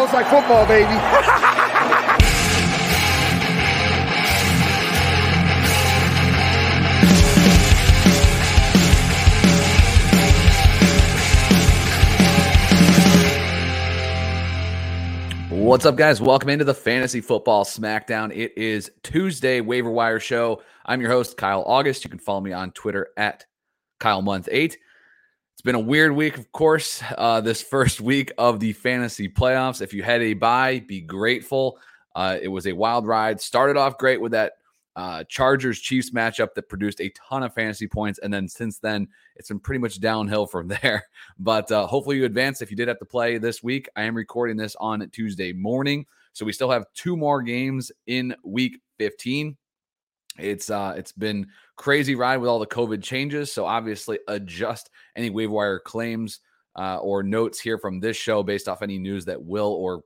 Sounds like football, baby. What's up, guys? Welcome into the Fantasy Football Smackdown. It is Tuesday waiver wire show. I'm your host, Kyle August. You can follow me on Twitter at Kyle Month Eight. It's been a weird week, of course. Uh, this first week of the fantasy playoffs. If you had a bye, be grateful. Uh, it was a wild ride. Started off great with that uh, Chargers Chiefs matchup that produced a ton of fantasy points. And then since then, it's been pretty much downhill from there. But uh, hopefully, you advance if you did have to play this week. I am recording this on Tuesday morning. So we still have two more games in week 15. It's uh it's been crazy ride with all the COVID changes. So obviously adjust any waiver wire claims uh, or notes here from this show based off any news that will or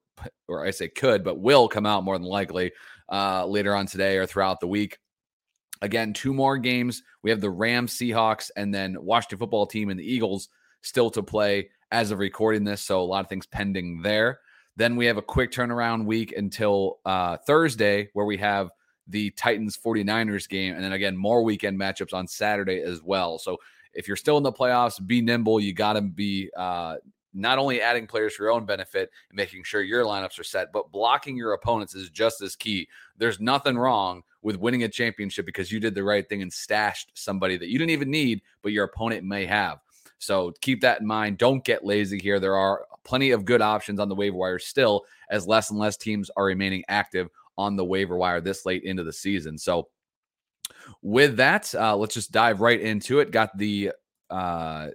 or I say could, but will come out more than likely uh, later on today or throughout the week. Again, two more games. We have the Rams, Seahawks, and then Washington football team and the Eagles still to play as of recording this. So a lot of things pending there. Then we have a quick turnaround week until uh, Thursday, where we have the Titans 49ers game. And then again, more weekend matchups on Saturday as well. So if you're still in the playoffs, be nimble. You got to be uh, not only adding players for your own benefit and making sure your lineups are set, but blocking your opponents is just as key. There's nothing wrong with winning a championship because you did the right thing and stashed somebody that you didn't even need, but your opponent may have. So keep that in mind. Don't get lazy here. There are plenty of good options on the waiver wire still, as less and less teams are remaining active on the waiver wire this late into the season. So with that, uh, let's just dive right into it. Got the uh,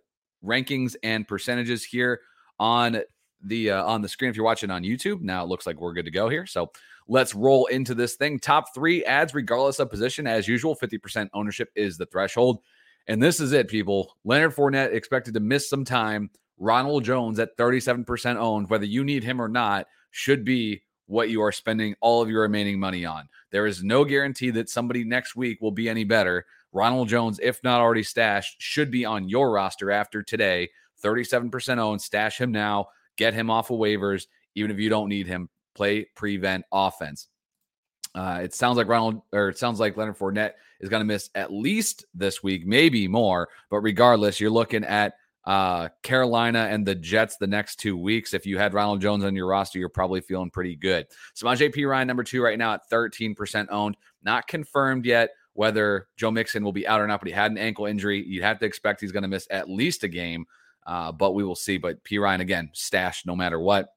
rankings and percentages here on the uh, on the screen if you're watching on YouTube. Now it looks like we're good to go here. So let's roll into this thing. Top three adds, regardless of position, as usual. 50% ownership is the threshold. And this is it, people. Leonard Fournette expected to miss some time. Ronald Jones at 37% owned, whether you need him or not, should be what you are spending all of your remaining money on. There is no guarantee that somebody next week will be any better. Ronald Jones, if not already stashed, should be on your roster after today. 37% owned. Stash him now. Get him off of waivers, even if you don't need him. Play prevent offense. Uh, it sounds like Ronald, or it sounds like Leonard Fournette is going to miss at least this week, maybe more. But regardless, you're looking at uh, Carolina and the Jets the next two weeks. If you had Ronald Jones on your roster, you're probably feeling pretty good. Samaje Perine, number two, right now at 13% owned. Not confirmed yet whether Joe Mixon will be out or not, but he had an ankle injury. You'd have to expect he's going to miss at least a game, uh, but we will see. But Perine, again, stashed no matter what.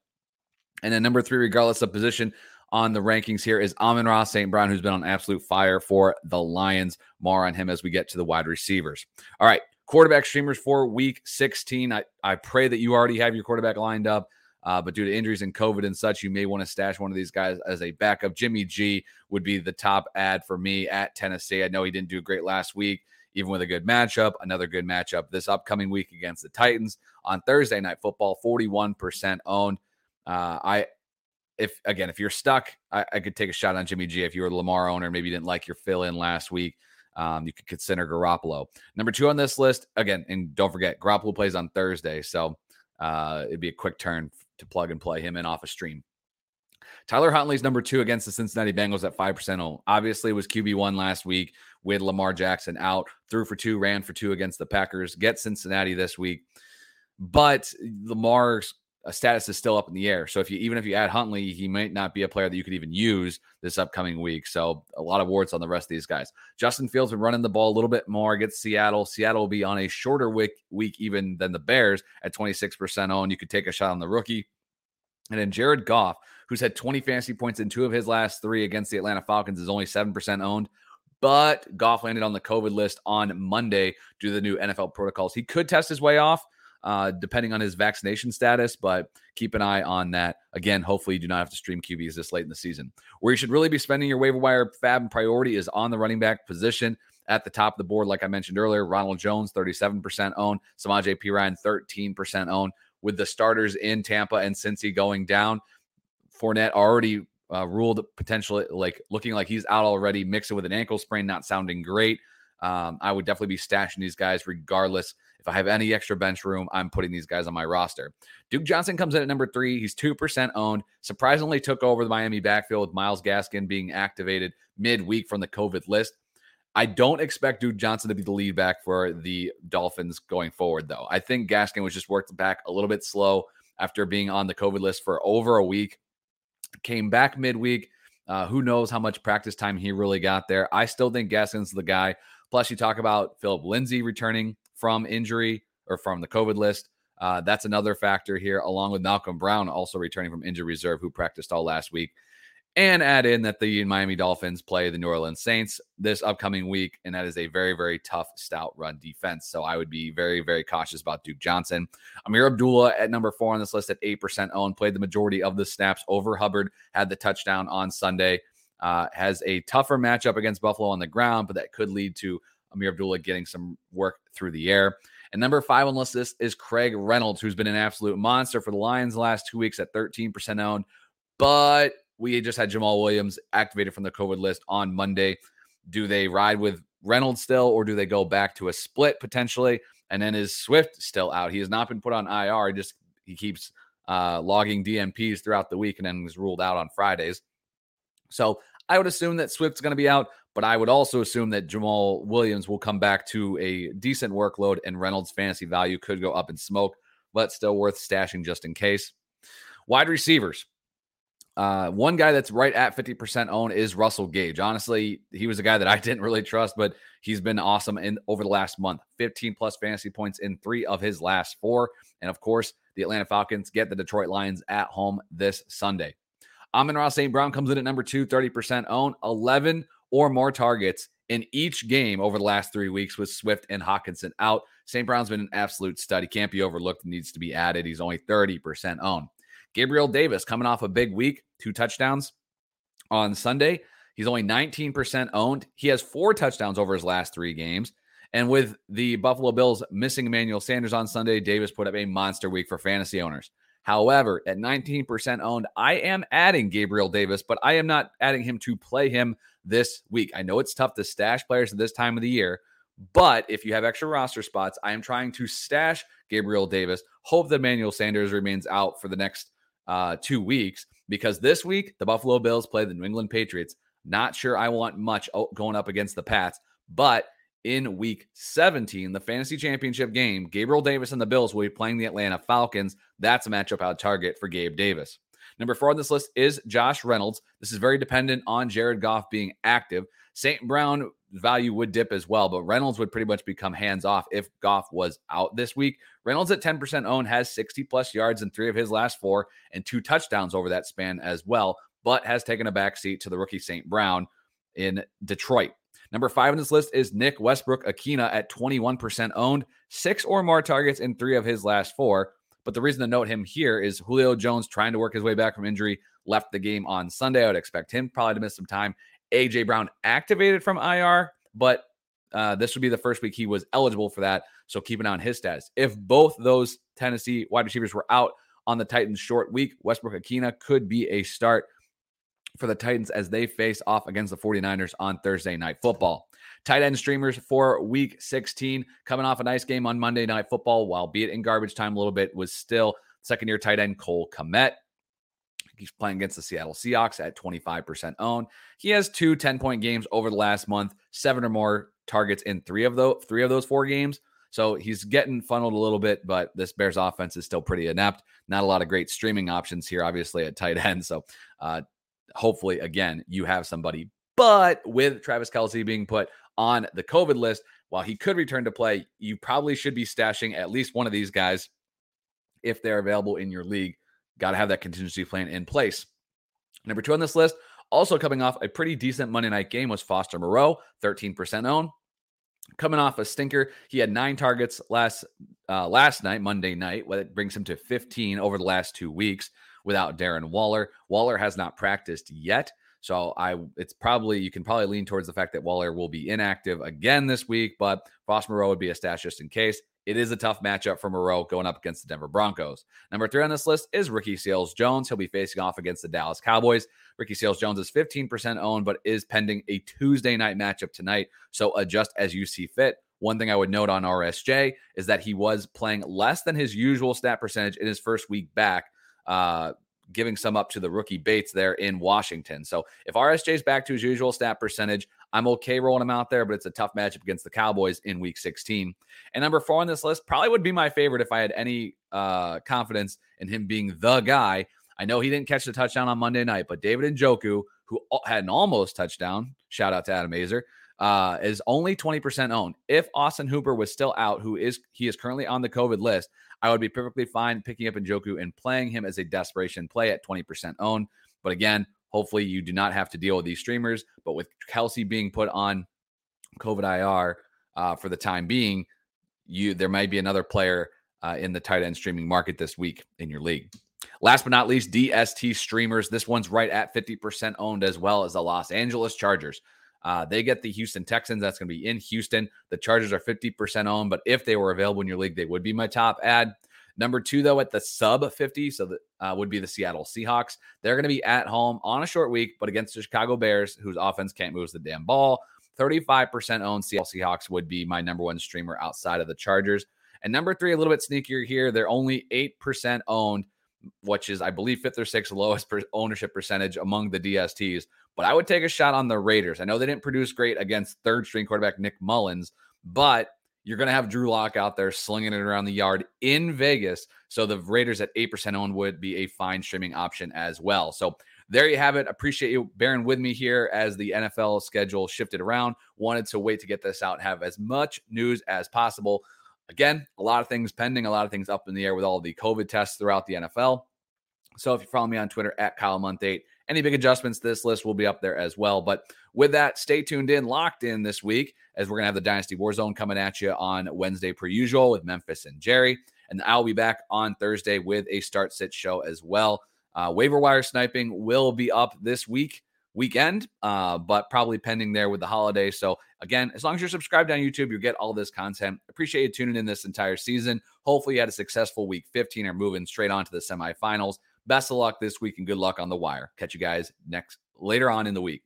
And then number three, regardless of position on the rankings here, is Amon-Ra St. Brown, who's been on absolute fire for the Lions. More on him as we get to the wide receivers. All right, quarterback streamers for week 16. I, I pray that you already have your quarterback lined up. Uh, but due to injuries and COVID and such, you may want to stash one of these guys as a backup. Jimmy G would be the top add for me at Tennessee. I know he didn't do great last week, even with a good matchup. Another good matchup this upcoming week against the Titans on Thursday Night Football. Forty-one percent owned. Uh, I, if again, if you're stuck, I, I, could take a shot on Jimmy G. If you were a Lamar owner, maybe you didn't like your fill in last week. Um, you could consider Garoppolo. Number two on this list, again, and don't forget, Garoppolo plays on Thursday, so uh, it'd be a quick turn to plug and play him in off a stream. Tyler Huntley's number two against the Cincinnati Bengals at 5% owned. Obviously, was QB1 last week with Lamar Jackson out, threw for two, ran for two against the Packers, get Cincinnati this week. But Lamar's status is still up in the air. So if you even if you add Huntley, he might not be a player that you could even use this upcoming week. So a lot of warts on the rest of these guys. Justin Fields been running the ball a little bit more against Seattle. Seattle will be on a shorter week week even than the Bears at 26% owned. You could take a shot on the rookie. And then Jared Goff, who's had 20 fantasy points in two of his last three against the Atlanta Falcons, is only 7% owned. But Goff landed on the COVID list on Monday due to the new NFL protocols. He could test his way off uh, depending on his vaccination status. But keep an eye on that. Again, hopefully you do not have to stream QBs this late in the season. Where you should really be spending your waiver wire FAAB and priority is on the running back position. At the top of the board, like I mentioned earlier, Ronald Jones, 37% owned, Samaje Perine, 13% owned. With the starters in Tampa and Cincy going down, Fournette already uh, ruled potentially like looking like he's out already, Mixon with an ankle sprain, not sounding great. Um, I would definitely be stashing these guys regardless If I have any extra bench room, I'm putting these guys on my roster. Duke Johnson comes in at number three. He's 2% owned. Surprisingly, took over the Miami backfield with Myles Gaskin being activated midweek from the COVID list. I don't expect Duke Johnson to be the lead back for the Dolphins going forward, though. I think Gaskin was just worked back a little bit slow after being on the COVID list for over a week. Came back midweek. Uh, who knows how much practice time he really got there? I still think Gaskin's the guy. Plus, you talk about Philip Lindsay returning from injury or from the COVID list. Uh, that's another factor here, along with Malcolm Brown also returning from injury reserve, who practiced all last week and add in that the Miami Dolphins play the New Orleans Saints this upcoming week, and that is a very, very tough, stout run defense. So I would be very, very cautious about Duke Johnson. Ameer Abdullah at number four on this list at 8% owned, played the majority of the snaps over Hubbard, had the touchdown on Sunday. Uh, has a tougher matchup against Buffalo on the ground, but that could lead to Ameer Abdullah getting some work through the air. And number five on this list is Craig Reynolds, who's been an absolute monster for the Lions the last two weeks at 13% owned. But we just had Jamaal Williams activated from the COVID list on Monday. Do they ride with Reynolds still, or do they go back to a split potentially? And then is Swift still out? He has not been put on IR. He just he keeps uh, logging DNPs throughout the week and then was ruled out on Fridays. So I would assume that Swift's going to be out, but I would also assume that Jamaal Williams will come back to a decent workload and Reynolds' fantasy value could go up in smoke, but still worth stashing just in case. Wide receivers. Uh, one guy that's right at 50% own is Russell Gage. Honestly, he was a guy that I didn't really trust, but he's been awesome in over the last month. 15 plus fantasy points in three of his last four. And of course, the Atlanta Falcons get the Detroit Lions at home this Sunday. Amon-Ra St. Brown comes in at number two, 30% own, 11 or more targets in each game over the last three weeks with Swift and Hockenson out. St. Brown's been an absolute stud. He can't be overlooked, needs to be added. He's only 30% owned. Gabriel Davis coming off a big week, two touchdowns on Sunday. He's only 19% owned. He has four touchdowns over his last three games. And with the Buffalo Bills missing Emmanuel Sanders on Sunday, Davis put up a monster week for fantasy owners. However, at 19% owned, I am adding Gabriel Davis, but I am not adding him to play him this week. I know it's tough to stash players at this time of the year, but if you have extra roster spots, I am trying to stash Gabriel Davis. Hope that Manuel Sanders remains out for the next uh, two weeks because this week the Buffalo Bills play the New England Patriots. Not sure I want much going up against the Pats, but in week 17, the fantasy championship game, Gabriel Davis and the Bills will be playing the Atlanta Falcons. That's a matchup out target for Gabe Davis. Number four on this list is Josh Reynolds. This is very dependent on Jared Goff being active. St. Brown value would dip as well, but Reynolds would pretty much become hands off if Goff was out this week. Reynolds at 10% own has 60 plus yards in three of his last four and two touchdowns over that span as well, but has taken a backseat to the rookie St. Brown in Detroit. Number five on this list is Nick Westbrook-Ikhine at 21% owned, six or more targets in three of his last four. But the reason to note him here is Julio Jones trying to work his way back from injury, left the game on Sunday. I would expect him probably to miss some time. AJ Brown activated from IR, but uh, this would be the first week he was eligible for that. So keep an eye on his status. If both those Tennessee wide receivers were out on the Titans' short week, Westbrook-Ikhine could be a start for the Titans as they face off against the 49ers on Thursday Night Football. Tight end streamers for week 16, coming off a nice game on Monday Night Football, while be it in garbage time a little bit, was still second year tight end Cole Kmet. He's playing against the Seattle Seahawks at 25% owned. He has two 10 point games over the last month, seven or more targets in three of those three of those four games. So he's getting funneled a little bit, but this Bears offense is still pretty inept. Not a lot of great streaming options here, obviously at tight end. So uh, hopefully, again, you have somebody. But with Travis Kelce being put on the COVID list, while he could return to play, you probably should be stashing at least one of these guys if they're available in your league. Got to have that contingency plan in place. Number two on this list, also coming off a pretty decent Monday night game, was Foster Moreau, 13% owned. Coming off a stinker, he had nine targets last uh, last night, Monday night. What it brings him to 15 over the last two weeks without Darren Waller. Waller has not practiced yet. So I it's probably you can probably lean towards the fact that Waller will be inactive again this week, but Foss Moreau would be a stash just in case. It is a tough matchup for Moreau going up against the Denver Broncos. Number three on this list is Ricky Seals Jones. He'll be facing off against the Dallas Cowboys. Ricky Seals Jones is 15% owned, but is pending a Tuesday night matchup tonight. So adjust as you see fit. One thing I would note on RSJ is that he was playing less than his usual stat percentage in his first week back. Uh, giving some up to the rookie Bates there in Washington. So if RSJ is back to his usual stat percentage, I'm okay rolling him out there, but it's a tough matchup against the Cowboys in week 16. And number four on this list probably would be my favorite if I had any uh, confidence in him being the guy. I know he didn't catch the touchdown on Monday night, but David Njoku, who had an almost touchdown, shout out to Adam Aizer, uh, is only 20% owned. If Austin Hooper was still out, who is he is currently on the COVID list, I would be perfectly fine picking up Njoku and playing him as a desperation play at 20% owned. But again, hopefully you do not have to deal with these streamers. But with Kelce being put on COVID IR uh, for the time being, you there might be another player uh, in the tight end streaming market this week in your league. Last but not least, DST streamers. This one's right at 50% owned as well as the Los Angeles Chargers. Uh, they get the Houston Texans. That's going to be in Houston. The Chargers are 50% owned, but if they were available in your league, they would be my top add. Number two, though, at the sub 50, so that uh, would be the Seattle Seahawks. They're going to be at home on a short week, but against the Chicago Bears, whose offense can't move the damn ball. 35% owned Seattle Seahawks would be my number one streamer outside of the Chargers. And number three, a little bit sneakier here. They're only 8% owned, which is, I believe, fifth or sixth lowest per ownership percentage among the DSTs. But I would take a shot on the Raiders. I know they didn't produce great against third string quarterback Nick Mullens, but you're going to have Drew Lock out there slinging it around the yard in Vegas. So the Raiders at 8% owned would be a fine streaming option as well. So there you have it. Appreciate you bearing with me here as the NFL schedule shifted around. Wanted to wait to get this out, have as much news as possible. Again, a lot of things pending, a lot of things up in the air with all the COVID tests throughout the NFL. So if you follow me on Twitter at Kyle Month 8, any big adjustments to this list will be up there as well. But with that, stay tuned in, locked in this week, as we're going to have the Dynasty Warzone coming at you on Wednesday, per usual, with Memphis and Jerry. And I'll be back on Thursday with a start sit show as well. Uh, waiver wire sniping will be up this week, weekend, uh, but probably pending there with the holiday. So, again, as long as you're subscribed on YouTube, you get all this content. Appreciate you tuning in this entire season. Hopefully, you had a successful week 15 or moving straight on to the semifinals. Best of luck this week and good luck on the wire. Catch you guys next later on in the week.